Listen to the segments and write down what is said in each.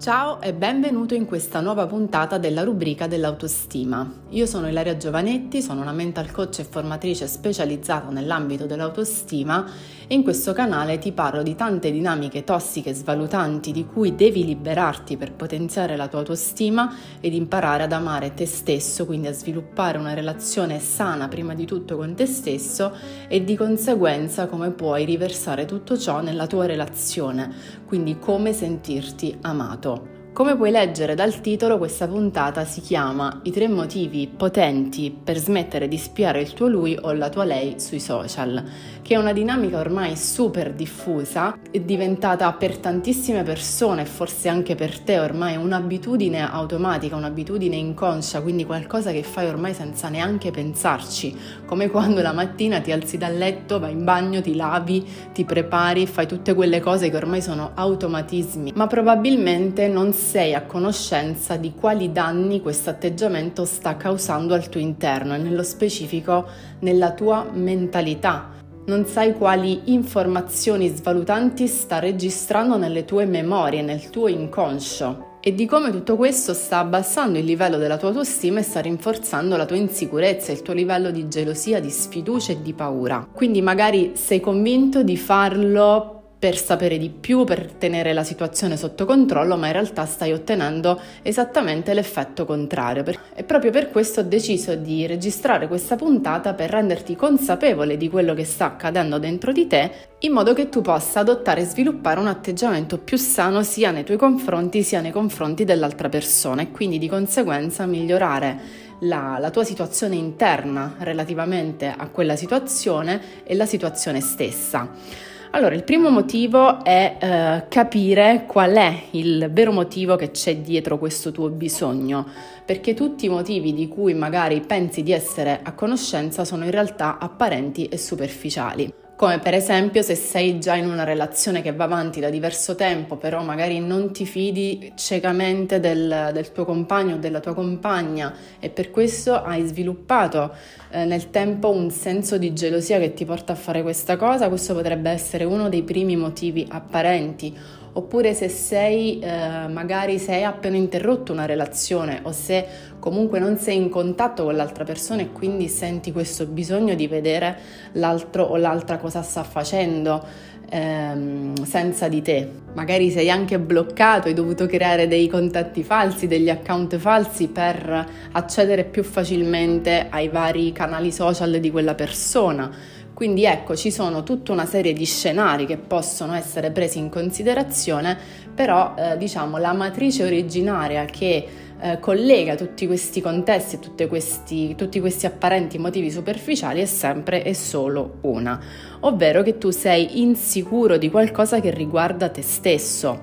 Ciao e benvenuto in questa nuova puntata della rubrica dell'autostima. Io sono Ilaria Giovanetti, sono una mental coach e formatrice specializzata nell'ambito dell'autostima e in questo canale ti parlo di tante dinamiche tossiche e svalutanti di cui devi liberarti per potenziare la tua autostima ed imparare ad amare te stesso, quindi a sviluppare una relazione sana prima di tutto con te stesso e di conseguenza come puoi riversare tutto ciò nella tua relazione, quindi come sentirti amato. Come puoi leggere dal titolo, questa puntata si chiama I tre motivi potenti per smettere di spiare il tuo lui o la tua lei sui social, che è una dinamica ormai super diffusa, è diventata per tantissime persone, forse anche per te ormai un'abitudine automatica, un'abitudine inconscia, quindi qualcosa che fai ormai senza neanche pensarci, come quando la mattina ti alzi dal letto, vai in bagno, ti lavi, ti prepari, fai tutte quelle cose che ormai sono automatismi, ma probabilmente non sei a conoscenza di quali danni questo atteggiamento sta causando al tuo interno e nello specifico nella tua mentalità. Non sai quali informazioni svalutanti sta registrando nelle tue memorie, nel tuo inconscio e di come tutto questo sta abbassando il livello della tua autostima e sta rinforzando la tua insicurezza, il tuo livello di gelosia, di sfiducia e di paura. Quindi magari sei convinto di farlo per sapere di più, per tenere la situazione sotto controllo, ma in realtà stai ottenendo esattamente l'effetto contrario. E proprio per questo ho deciso di registrare questa puntata per renderti consapevole di quello che sta accadendo dentro di te, in modo che tu possa adottare e sviluppare un atteggiamento più sano sia nei tuoi confronti sia nei confronti dell'altra persona e quindi di conseguenza migliorare la, la, tua situazione interna relativamente a quella situazione e la situazione stessa. Allora, il primo motivo è eh, capire qual è il vero motivo che c'è dietro questo tuo bisogno, perché tutti i motivi di cui magari pensi di essere a conoscenza sono in realtà apparenti e superficiali come per esempio se sei già in una relazione che va avanti da diverso tempo, però magari non ti fidi ciecamente del, del tuo compagno o della tua compagna e per questo hai sviluppato eh, nel tempo un senso di gelosia che ti porta a fare questa cosa, questo potrebbe essere uno dei primi motivi apparenti oppure se sei eh, magari se appena interrotto una relazione o se comunque non sei in contatto con l'altra persona e quindi senti questo bisogno di vedere l'altro o l'altra cosa sta facendo ehm, senza di te. Magari sei anche bloccato, hai dovuto creare dei contatti falsi, degli account falsi per accedere più facilmente ai vari canali social di quella persona quindi ecco, ci sono tutta una serie di scenari che possono essere presi in considerazione, però eh, diciamo la matrice originaria che eh, collega tutti questi contesti e questi, tutti questi apparenti motivi superficiali è sempre e solo una, ovvero che tu sei insicuro di qualcosa che riguarda te stesso.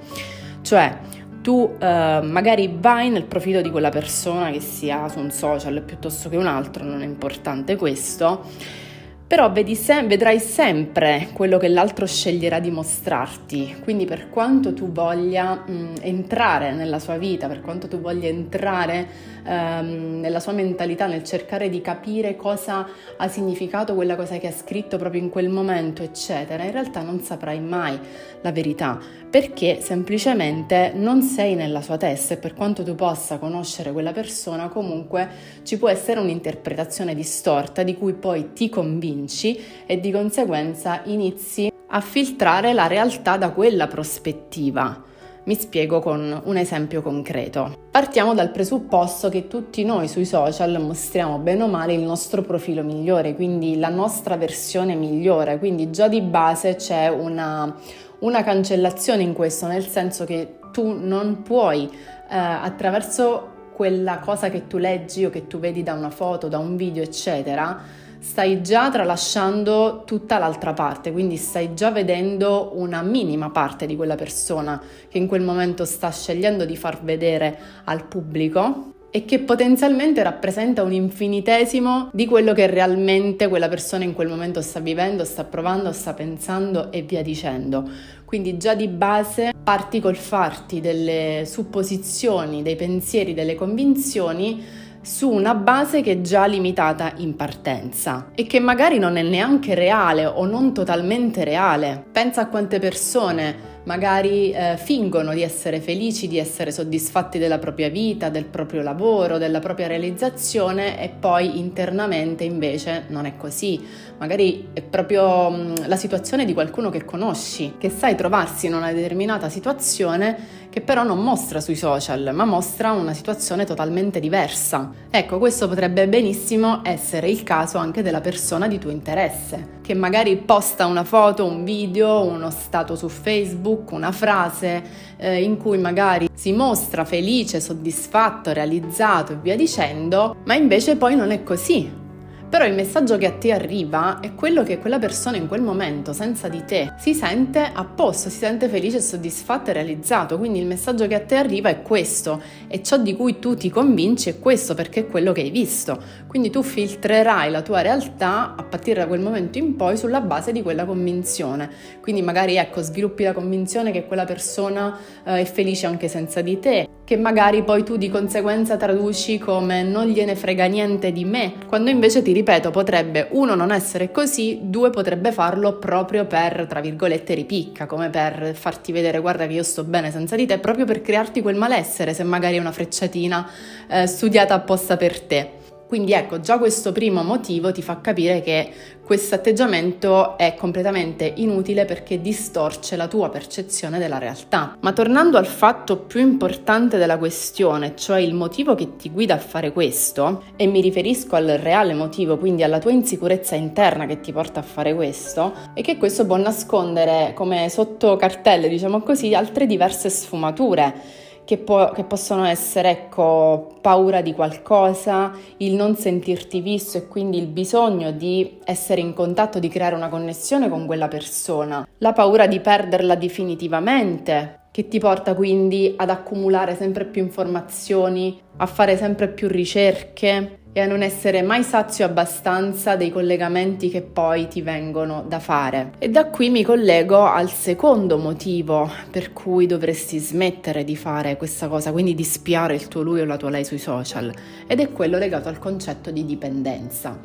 Cioè, tu eh, magari vai nel profilo di quella persona che sia su un social piuttosto che un altro, non è importante questo però se- vedrai sempre quello che l'altro sceglierà di mostrarti, quindi per quanto tu voglia mh, entrare nella sua vita, per quanto tu voglia entrare ehm, nella sua mentalità, nel cercare di capire cosa ha significato quella cosa che ha scritto proprio in quel momento, eccetera, in realtà non saprai mai la verità, perché semplicemente non sei nella sua testa e per quanto tu possa conoscere quella persona, comunque ci può essere un'interpretazione distorta di cui poi ti convinci e di conseguenza inizi a filtrare la realtà da quella prospettiva. Mi spiego con un esempio concreto. Partiamo dal presupposto che tutti noi sui social mostriamo bene o male il nostro profilo migliore, quindi la nostra versione migliore, quindi già di base c'è una, una cancellazione in questo, nel senso che tu non puoi eh, attraverso quella cosa che tu leggi o che tu vedi da una foto, da un video, eccetera, stai già tralasciando tutta l'altra parte, quindi stai già vedendo una minima parte di quella persona che in quel momento sta scegliendo di far vedere al pubblico e che potenzialmente rappresenta un infinitesimo di quello che realmente quella persona in quel momento sta vivendo, sta provando, sta pensando e via dicendo. Quindi già di base parti col farti delle supposizioni, dei pensieri, delle convinzioni su una base che è già limitata in partenza e che magari non è neanche reale o non totalmente reale. Pensa a quante persone magari eh, fingono di essere felici, di essere soddisfatti della propria vita, del proprio lavoro, della propria realizzazione e poi internamente invece non è così. Magari è proprio mh, mm, la situazione di qualcuno che conosci, che sai trovarsi in una determinata situazione che però non mostra sui social, ma mostra una situazione totalmente diversa. Ecco, questo potrebbe benissimo essere il caso anche della persona di tuo interesse, che magari posta una foto, un video, uno stato su Facebook, una frase eh, in cui magari si mostra felice, soddisfatto, realizzato e via dicendo, ma invece poi non è così però il messaggio che a te arriva è quello che quella persona in quel momento, senza di te, si sente a posto, si sente felice, soddisfatto e realizzato. Quindi il messaggio che a te arriva è questo e ciò di cui tu ti convinci è questo perché è quello che hai visto. Quindi tu filtrerai la tua realtà a partire da quel momento in poi sulla base di quella convinzione. Quindi magari ecco, sviluppi la convinzione che quella persona eh, è felice anche senza di te, che magari poi tu di conseguenza traduci come non gliene frega niente di me, quando invece ti ripeto potrebbe uno non essere così, due potrebbe farlo proprio per, tra virgolette, ripicca, come per farti vedere guarda che io sto bene senza di te, proprio per crearti quel malessere se magari è una frecciatina eh, studiata apposta per te. Quindi ecco, già questo primo motivo ti fa capire che questo atteggiamento è completamente inutile perché distorce la tua percezione della realtà. Ma tornando al fatto più importante della questione, cioè il motivo che ti guida a fare questo, e mi riferisco al reale motivo, quindi alla tua insicurezza interna che ti porta a fare questo, è che questo può nascondere come sotto cartelle, diciamo così, altre diverse sfumature che, po- che, possono essere ecco, paura di qualcosa, il non sentirti visto e quindi il bisogno di essere in contatto, di creare una connessione con quella persona, la paura di perderla definitivamente, che ti porta quindi ad accumulare sempre più informazioni, a fare sempre più ricerche e a non essere mai sazio abbastanza dei collegamenti che poi ti vengono da fare. E da qui mi collego al secondo motivo per cui dovresti smettere di fare questa cosa, quindi di spiare il tuo lui o la tua lei sui social, ed è quello legato al concetto di dipendenza.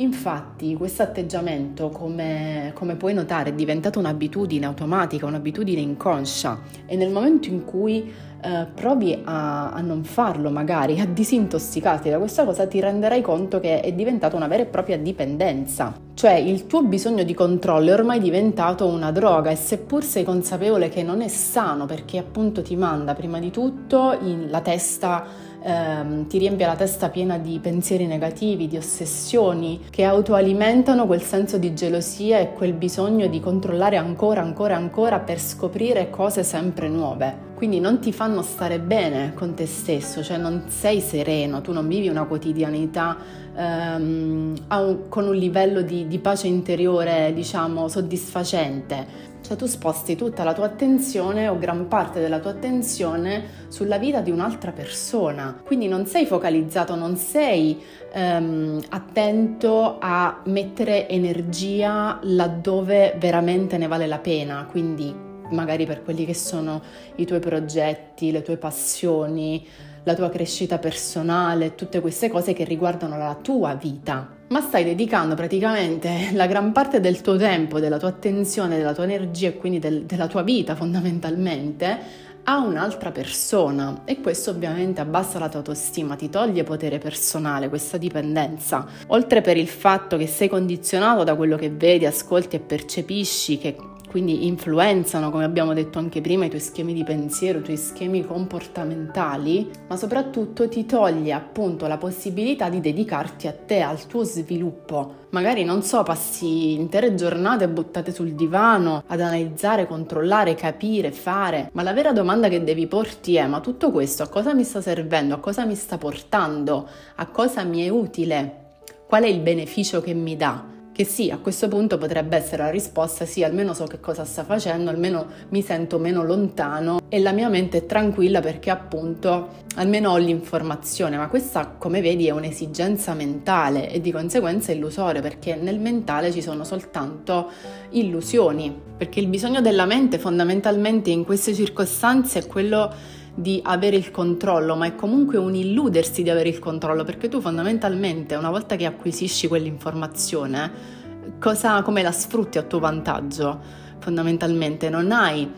Infatti questo atteggiamento, come, come, puoi notare, è diventato un'abitudine automatica, un'abitudine inconscia e nel momento in cui eh, provi a, a, non farlo magari, a disintossicarti da questa cosa, ti renderai conto che è diventata una vera e propria dipendenza. Cioè il tuo bisogno di controllo è ormai diventato una droga e seppur sei consapevole che non è sano perché appunto ti manda prima di tutto la testa ehm, ti riempie la testa piena di pensieri negativi, di ossessioni che autoalimentano quel senso di gelosia e quel bisogno di controllare ancora, ancora, ancora per scoprire cose sempre nuove. Quindi non ti fanno stare bene con te stesso, cioè non sei sereno, tu non vivi una quotidianità ehm, un, con un livello di, di pace interiore, diciamo, soddisfacente cioè tu sposti tutta la tua attenzione o gran parte della tua attenzione sulla vita di un'altra persona. Quindi non sei focalizzato, non sei ehm, attento a mettere energia laddove veramente ne vale la pena. Quindi magari per quelli che sono i tuoi progetti, le tue passioni, la tua crescita personale, tutte queste cose che riguardano la tua vita ma stai dedicando praticamente la gran parte del tuo tempo, della tua attenzione, della tua energia e quindi del, della tua vita fondamentalmente a un'altra persona e questo ovviamente abbassa la tua autostima, ti toglie potere personale, questa dipendenza. Oltre per il fatto che sei condizionato da quello che vedi, ascolti e percepisci che quindi influenzano, come abbiamo detto anche prima, i tuoi schemi di pensiero, i tuoi schemi comportamentali, ma soprattutto ti toglie appunto la possibilità di dedicarti a te, al tuo sviluppo. Magari non so, passi intere giornate buttate sul divano ad analizzare, controllare, capire, fare, ma la vera domanda che devi porti è: ma tutto questo a cosa mi sta servendo? A cosa mi sta portando? A cosa mi è utile? Qual è il beneficio che mi dà? Che sì, a questo punto potrebbe essere la risposta sì, almeno so che cosa sta facendo, almeno mi sento meno lontano e la mia mente è tranquilla perché appunto almeno ho l'informazione, ma questa come vedi è un'esigenza mentale e di conseguenza illusoria perché nel mentale ci sono soltanto illusioni, perché il bisogno della mente fondamentalmente in queste circostanze è quello di avere il controllo, ma è comunque un illudersi di avere il controllo, perché tu fondamentalmente una volta che acquisisci quell'informazione, cosa, come la sfrutti a tuo vantaggio? Fondamentalmente non hai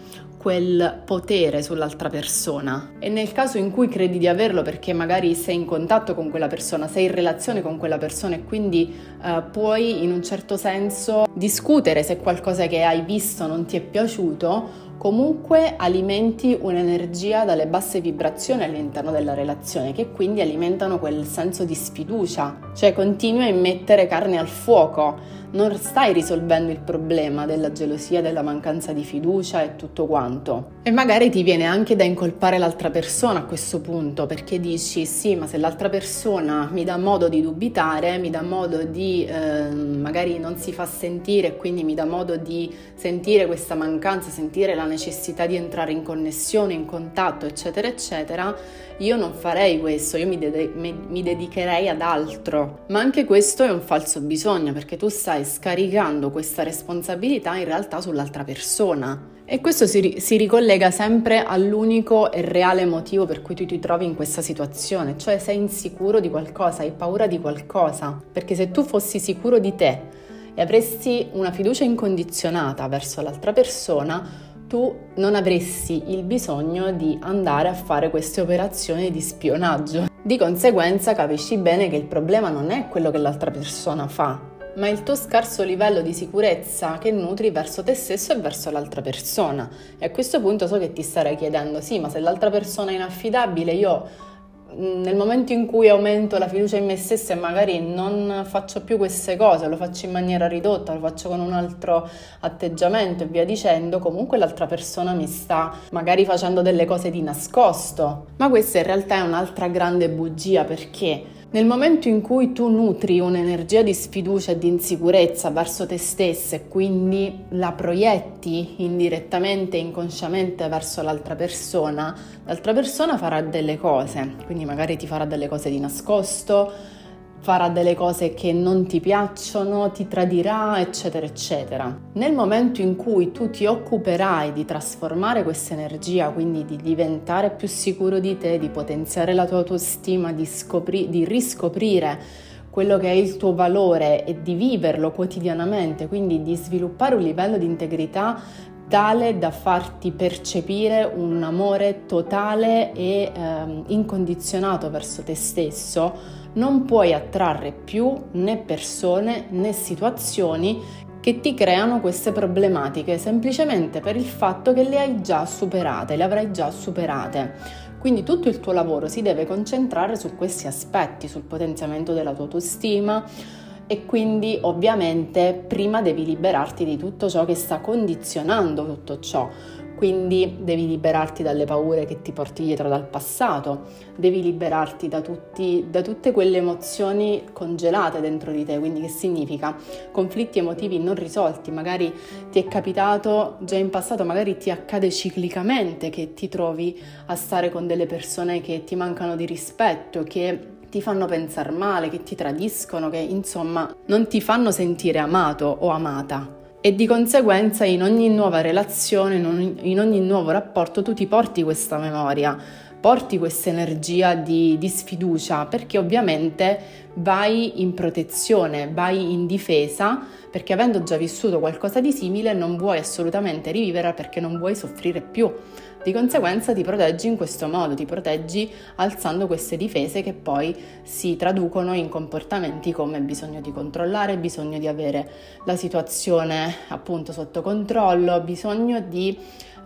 quel potere sull'altra persona. E nel caso in cui credi di averlo perché magari sei in contatto con quella persona, sei in relazione con quella persona e quindi eh, puoi in un certo senso discutere se qualcosa che hai visto non ti è piaciuto, comunque alimenti un'energia dalle basse vibrazioni all'interno della relazione che quindi alimentano quel senso di sfiducia, cioè continui a immettere carne al fuoco non stai risolvendo il problema della gelosia, della mancanza di fiducia e tutto quanto. E magari ti viene anche da incolpare l'altra persona a questo punto, perché dici sì, ma se l'altra persona mi dà modo di dubitare, mi dà modo di eh, magari non si fa sentire e quindi mi dà modo di sentire questa mancanza, sentire la necessità di entrare in connessione, in contatto, eccetera, eccetera, io non farei questo, io mi, de- mi dedicherei ad altro. Ma anche questo è un falso bisogno, perché tu stai stai scaricando questa responsabilità in realtà sull'altra persona. E questo si, si, ricollega sempre all'unico e reale motivo per cui tu ti trovi in questa situazione, cioè sei insicuro di qualcosa, hai paura di qualcosa, perché se tu fossi sicuro di te e avresti una fiducia incondizionata verso l'altra persona, tu non avresti il bisogno di andare a fare queste operazioni di spionaggio. Di conseguenza capisci bene che il problema non è quello che l'altra persona fa, ma il tuo scarso livello di sicurezza che nutri verso te stesso e verso l'altra persona. E a questo punto so che ti starei chiedendo, sì, ma se l'altra persona è inaffidabile, io mm, nel momento in cui aumento la fiducia in me stessa e magari non faccio più queste cose, lo faccio in maniera ridotta, lo faccio con un altro atteggiamento e via dicendo, comunque l'altra persona mi sta magari facendo delle cose di nascosto. Ma questa in realtà è un'altra grande bugia perché nel momento in cui tu nutri un'energia di sfiducia e di insicurezza verso te stessa e quindi la proietti indirettamente e inconsciamente verso l'altra persona, l'altra persona farà delle cose, quindi magari ti farà delle cose di nascosto, farà delle cose che non ti piacciono, ti tradirà, eccetera, eccetera. Nel momento in cui tu ti occuperai di trasformare questa energia, quindi di diventare più sicuro di te, di potenziare la tua autostima, di, scopri- di riscoprire quello che è il tuo valore e di viverlo quotidianamente, quindi di sviluppare un livello di integrità tale da farti percepire un amore totale e eh, incondizionato verso te stesso, non puoi attrarre più né persone né situazioni che ti creano queste problematiche semplicemente per il fatto che le hai già superate, le avrai già superate. Quindi tutto il tuo lavoro si deve concentrare su questi aspetti, sul potenziamento della tua autostima e quindi ovviamente prima devi liberarti di tutto ciò che sta condizionando tutto ciò quindi devi liberarti dalle paure che ti porti dietro dal passato, devi liberarti da, tutti, da tutte quelle emozioni congelate dentro di te, quindi che significa? Conflitti emotivi non risolti, magari ti è capitato già in passato, magari ti accade ciclicamente che ti trovi a stare con delle persone che ti mancano di rispetto, che ti fanno pensare male, che ti tradiscono, che insomma non ti fanno sentire amato o amata e di conseguenza in ogni nuova relazione, in ogni nuovo rapporto tu ti porti questa memoria, porti questa energia di, di, sfiducia perché ovviamente vai in protezione, vai in difesa perché avendo già vissuto qualcosa di simile non vuoi assolutamente rivivere perché non vuoi soffrire più. Di conseguenza ti proteggi in questo modo, ti proteggi alzando queste difese che poi si traducono in comportamenti come bisogno di controllare, bisogno di avere la situazione appunto sotto controllo, bisogno di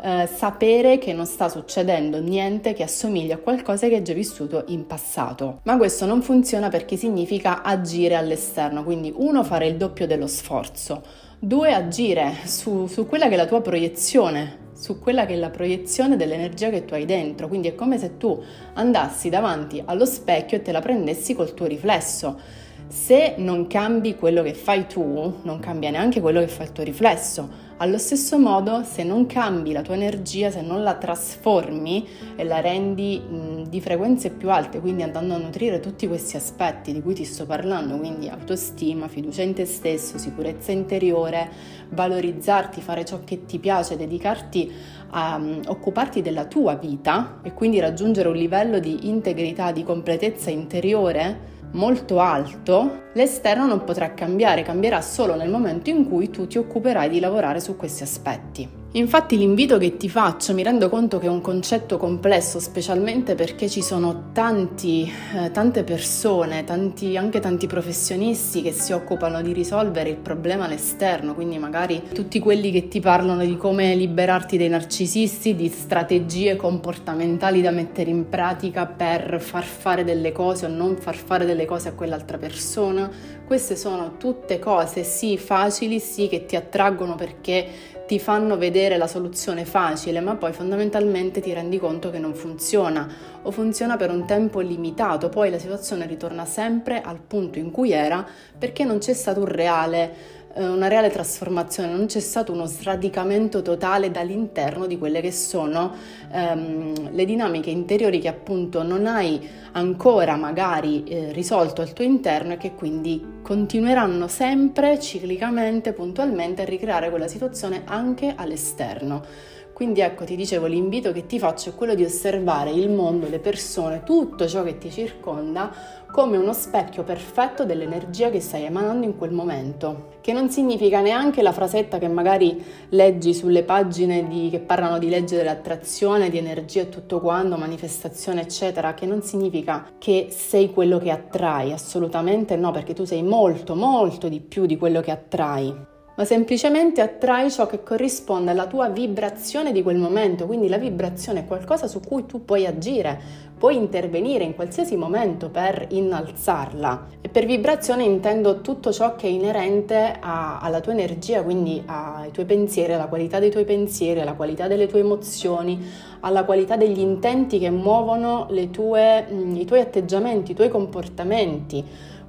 eh, sapere che non sta succedendo niente che assomiglia a qualcosa che hai già vissuto in passato. Ma questo non funziona perché significa agire all'esterno, quindi uno fare il doppio dello sforzo, due agire su, su quella che è la tua proiezione su quella che è la proiezione dell'energia che tu hai dentro. Quindi è come se tu andassi davanti allo specchio e te la prendessi col tuo riflesso. Se non cambi quello che fai tu, non cambia neanche quello che fa il tuo riflesso. Allo stesso modo, se non cambi la tua energia, se non la trasformi e la rendi mh, di frequenze più alte, quindi andando a nutrire tutti questi aspetti di cui ti sto parlando, quindi autostima, fiducia in te stesso, sicurezza interiore, valorizzarti, fare ciò che ti piace, dedicarti a um, occuparti della tua vita e quindi raggiungere un livello di integrità, di completezza interiore molto alto, l'esterno non potrà cambiare, cambierà solo nel momento in cui tu ti occuperai di lavorare su questi aspetti. Infatti l'invito che ti faccio mi rendo conto che è un concetto complesso, specialmente perché ci sono tanti, eh, tante persone, tanti, anche tanti professionisti che si occupano di risolvere il problema all'esterno, quindi magari tutti quelli che ti parlano di come liberarti dai narcisisti, di strategie comportamentali da mettere in pratica per far fare delle cose o non far fare delle cose a quell'altra persona. Queste sono tutte cose sì facili, sì che ti attraggono perché ti fanno vedere la soluzione facile, ma poi fondamentalmente ti rendi conto che non funziona o funziona per un tempo limitato, poi la situazione ritorna sempre al punto in cui era perché non c'è stato un reale una reale trasformazione, non c'è stato uno sradicamento totale dall'interno di quelle che sono ehm, le dinamiche interiori che appunto non hai ancora magari eh, risolto al tuo interno e che quindi continueranno sempre ciclicamente, puntualmente a ricreare quella situazione anche all'esterno. Quindi ecco, ti dicevo, l'invito che ti faccio è quello di osservare il mondo, le persone, tutto ciò che ti circonda come uno specchio perfetto dell'energia che stai emanando in quel momento. Che non significa neanche la frasetta che magari leggi sulle pagine di, che parlano di legge dell'attrazione, di energia e tutto quanto, manifestazione, eccetera, che non significa che sei quello che attrai, assolutamente no, perché tu sei molto, molto di più di quello che attrai ma semplicemente attrai ciò che corrisponde alla tua vibrazione di quel momento, quindi la vibrazione è qualcosa su cui tu puoi agire, puoi intervenire in qualsiasi momento per innalzarla. E per vibrazione intendo tutto ciò che è inerente a, alla tua energia, quindi ai tuoi pensieri, alla qualità dei tuoi pensieri, alla qualità delle tue emozioni, alla qualità degli intenti che muovono tue, i tuoi atteggiamenti, i tuoi comportamenti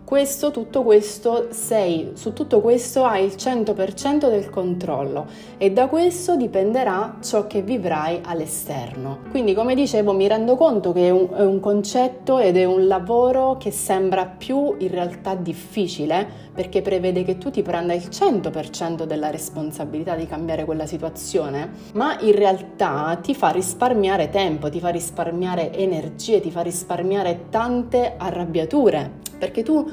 questo, tutto questo, sei, su tutto questo hai il 100% del controllo e da questo dipenderà ciò che vivrai all'esterno. Quindi come dicevo mi rendo conto che è un, è un concetto ed è un lavoro che sembra più in realtà difficile perché prevede che tu ti prenda il 100% della responsabilità di cambiare quella situazione, ma in realtà ti fa risparmiare tempo, ti fa risparmiare energie, ti fa risparmiare tante arrabbiature perché tu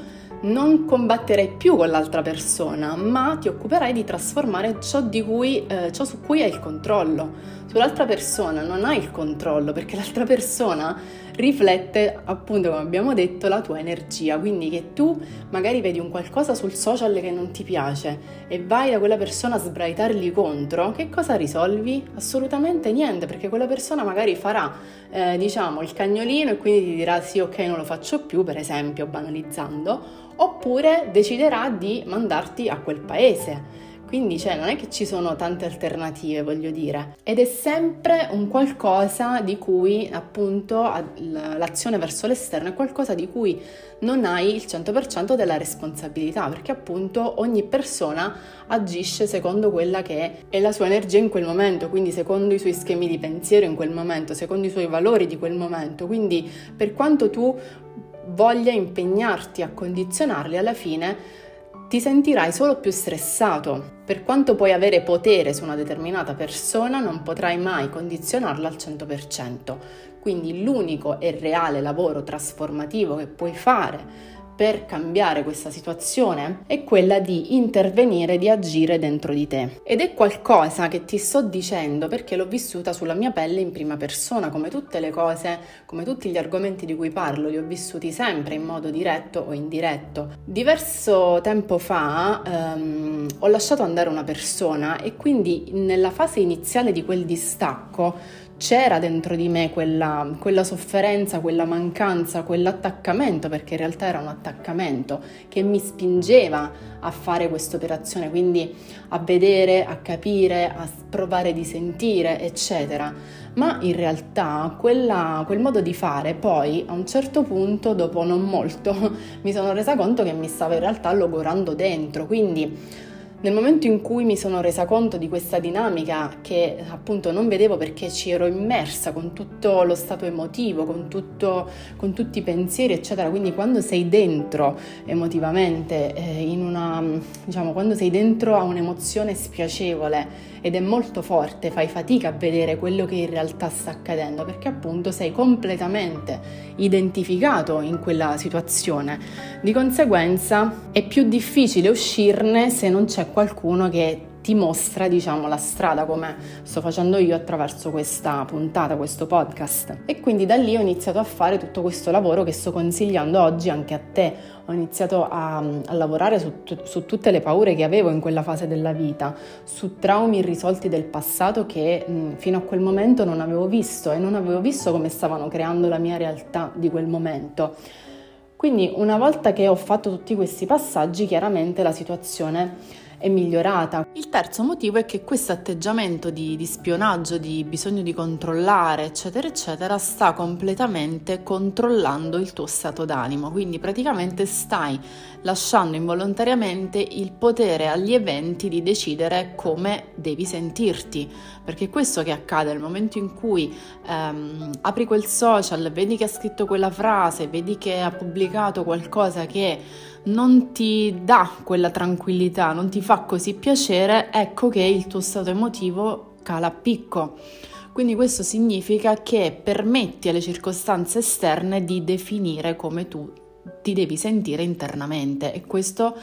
non combatterai più con l'altra persona, ma ti occuperai di trasformare ciò, cui, eh, ciò, su cui hai il controllo. Sull'altra persona non hai il controllo perché l'altra persona riflette, appunto come abbiamo detto, la tua energia. Quindi che tu magari vedi un qualcosa sul social che non ti piace e vai da quella persona a sbraitargli contro, che cosa risolvi? Assolutamente niente, perché quella persona magari farà, eh, diciamo, il cagnolino e quindi ti dirà sì, ok, non lo faccio più, per esempio, banalizzando oppure deciderà di mandarti a quel paese. Quindi cioè, non è che ci sono tante alternative, voglio dire. Ed è sempre un qualcosa di cui, appunto, l'azione verso l'esterno è qualcosa di cui non hai il 100% della responsabilità, perché appunto ogni persona agisce secondo quella che è la sua energia in quel momento, quindi secondo i suoi schemi di pensiero in quel momento, secondo i suoi valori di quel momento. Quindi per quanto tu voglia impegnarti a condizionarli, alla fine ti sentirai solo più stressato. Per quanto puoi avere potere su una determinata persona, non potrai mai condizionarla al 100%. Quindi l'unico e reale lavoro trasformativo che puoi fare per cambiare questa situazione è quella di intervenire, di agire dentro di te. Ed è qualcosa che ti sto dicendo perché l'ho vissuta sulla mia pelle in prima persona, come tutte le cose, come tutti gli argomenti di cui parlo, li ho vissuti sempre in modo diretto o indiretto. Diverso tempo fa ehm, ho lasciato andare una persona e quindi nella fase iniziale di quel distacco c'era dentro di me quella, quella, sofferenza, quella mancanza, quell'attaccamento, perché in realtà era un attaccamento che mi spingeva a fare questa operazione, quindi a vedere, a capire, a provare di sentire, eccetera. Ma in realtà quella, quel modo di fare poi a un certo punto, dopo non molto, mi sono resa conto che mi stava in realtà logorando dentro, quindi nel momento in cui mi sono resa conto di questa dinamica che appunto non vedevo perché ci ero immersa con tutto lo stato emotivo, con, tutto, con tutti i pensieri, eccetera, quindi quando sei dentro emotivamente, eh, una, diciamo, quando sei dentro a un'emozione spiacevole ed è molto forte, fai fatica a vedere quello che in realtà sta accadendo perché appunto sei completamente identificato in quella situazione. Di conseguenza è più difficile uscirne se non c'è qualcuno che ti mostra, diciamo, la strada come sto facendo io attraverso questa puntata, questo podcast. E quindi da lì ho iniziato a fare tutto questo lavoro che sto consigliando oggi anche a te. Ho iniziato a, a lavorare su, su, tutte le paure che avevo in quella fase della vita, su traumi irrisolti del passato che mh, fino a quel momento non avevo visto e non avevo visto come stavano creando la mia realtà di quel momento. Quindi una volta che ho fatto tutti questi passaggi, chiaramente la situazione è migliorata. Il terzo motivo è che questo atteggiamento di, di, spionaggio, di bisogno di controllare, eccetera, eccetera, sta completamente controllando il tuo stato d'animo. Quindi praticamente stai lasciando involontariamente il potere agli eventi di decidere come devi sentirti. Perché è questo che accade nel momento in cui ehm, apri quel social, vedi che ha scritto quella frase, vedi che ha pubblicato qualcosa che non ti dà quella tranquillità, non ti fa così piacere, ecco che il tuo stato emotivo cala a picco. Quindi questo significa che permetti alle circostanze esterne di definire come tu ti devi sentire internamente e questo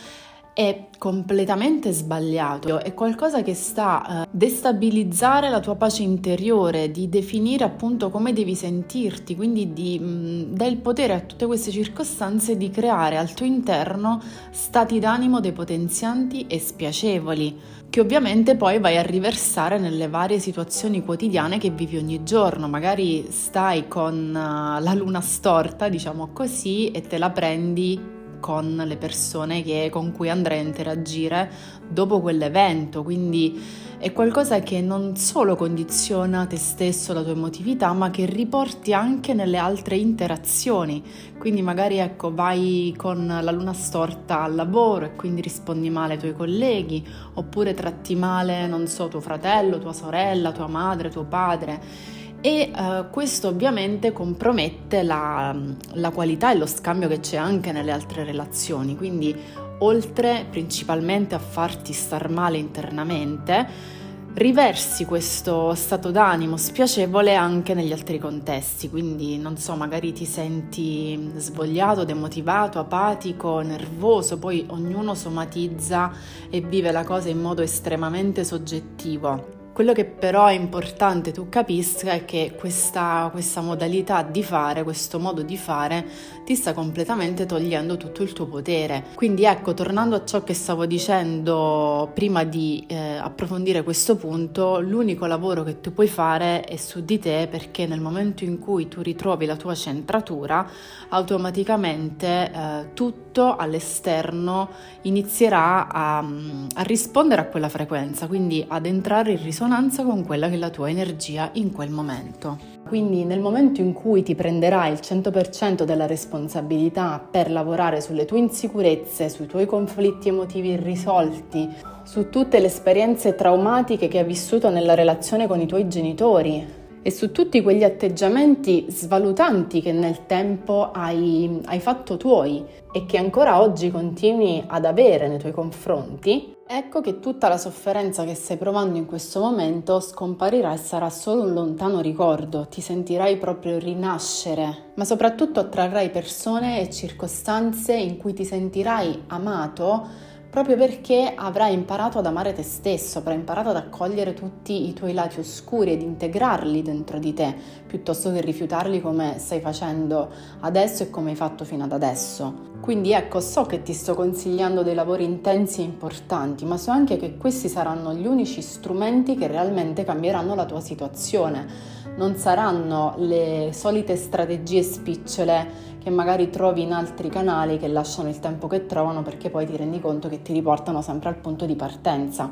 è completamente sbagliato, è qualcosa che sta a uh, destabilizzare la tua pace interiore, di definire appunto come devi sentirti, quindi di, mh, mm, dà il potere a tutte queste circostanze di creare al tuo interno stati d'animo depotenzianti e spiacevoli, che ovviamente poi vai a riversare nelle varie situazioni quotidiane che vivi ogni giorno, magari stai con uh, la luna storta, diciamo così, e te la prendi con le persone che, con cui andrai a interagire dopo quell'evento, quindi è qualcosa che non solo condiziona te stesso, la tua emotività, ma che riporti anche nelle altre interazioni. Quindi magari ecco, vai con la luna storta al lavoro e quindi rispondi male ai tuoi colleghi, oppure tratti male, non so, tuo fratello, tua sorella, tua madre, tuo padre e uh, questo ovviamente compromette la, la, qualità e lo scambio che c'è anche nelle altre relazioni, quindi oltre principalmente a farti star male internamente, riversi questo stato d'animo spiacevole anche negli altri contesti, quindi non so, magari ti senti svogliato, demotivato, apatico, nervoso, poi ognuno somatizza e vive la cosa in modo estremamente soggettivo. Quello che però è importante tu capisca è che questa, questa, modalità di fare, questo modo di fare, ti sta completamente togliendo tutto il tuo potere. Quindi ecco, tornando a ciò che stavo dicendo prima di eh, approfondire questo punto, l'unico lavoro che tu puoi fare è su di te perché nel momento in cui tu ritrovi la tua centratura, automaticamente eh, tutto all'esterno inizierà a, a rispondere a quella frequenza, quindi ad entrare in risonanza risonanza con quella che è la tua energia in quel momento. Quindi nel momento in cui ti prenderai il 100% della responsabilità per lavorare sulle tue insicurezze, sui tuoi conflitti emotivi irrisolti, su tutte le esperienze traumatiche che hai vissuto nella relazione con i tuoi genitori, e su tutti quegli atteggiamenti svalutanti che nel tempo hai, hai, fatto tuoi e che ancora oggi continui ad avere nei tuoi confronti, ecco che tutta la sofferenza che stai provando in questo momento scomparirà e sarà solo un lontano ricordo, ti sentirai proprio rinascere, ma soprattutto attrarrai persone e circostanze in cui ti sentirai amato proprio perché avrai imparato ad amare te stesso, avrai imparato ad accogliere tutti i tuoi lati oscuri ed integrarli dentro di te, piuttosto che rifiutarli come stai facendo adesso e come hai fatto fino ad adesso. Quindi ecco, so che ti sto consigliando dei lavori intensi e importanti, ma so anche che questi saranno gli unici strumenti che realmente cambieranno la tua situazione. Non saranno le solite strategie spicciole che magari trovi in altri canali che lasciano il tempo che trovano perché poi ti rendi conto che ti riportano sempre al punto di partenza.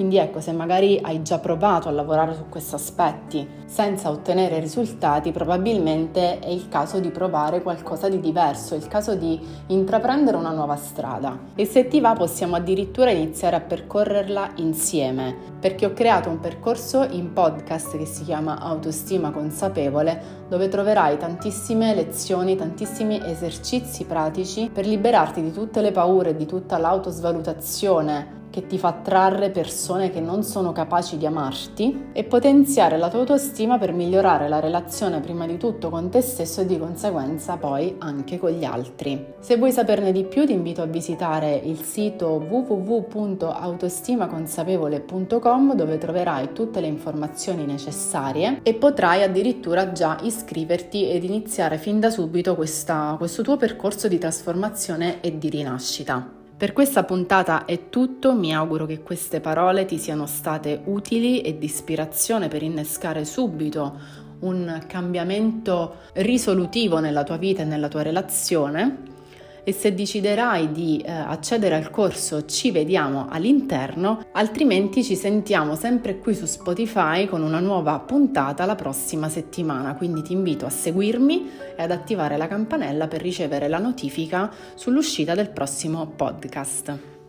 Quindi ecco, se magari hai già provato a lavorare su questi aspetti senza ottenere risultati, probabilmente è il caso di provare qualcosa di diverso, è il caso di intraprendere una nuova strada. E se ti va possiamo addirittura iniziare a percorrerla insieme, perché ho creato un percorso in podcast che si chiama Autostima consapevole, dove troverai tantissime lezioni, tantissimi esercizi pratici per liberarti di tutte le paure, di tutta l'autosvalutazione che ti fa trarre persone che non sono capaci di amarti e potenziare la tua autostima per migliorare la relazione prima di tutto con te stesso e di conseguenza poi anche con gli altri. Se vuoi saperne di più ti invito a visitare il sito www.autostimaconsapevole.com dove troverai tutte le informazioni necessarie e potrai addirittura già iscriverti ed iniziare fin da subito questa, questo tuo percorso di trasformazione e di rinascita. Per questa puntata è tutto, mi auguro che queste parole ti siano state utili e di ispirazione per innescare subito un cambiamento risolutivo nella tua vita e nella tua relazione e se deciderai di eh, accedere al corso ci vediamo all'interno, altrimenti ci sentiamo sempre qui su Spotify con una nuova puntata la prossima settimana, quindi ti invito a seguirmi e ad attivare la campanella per ricevere la notifica sull'uscita del prossimo podcast.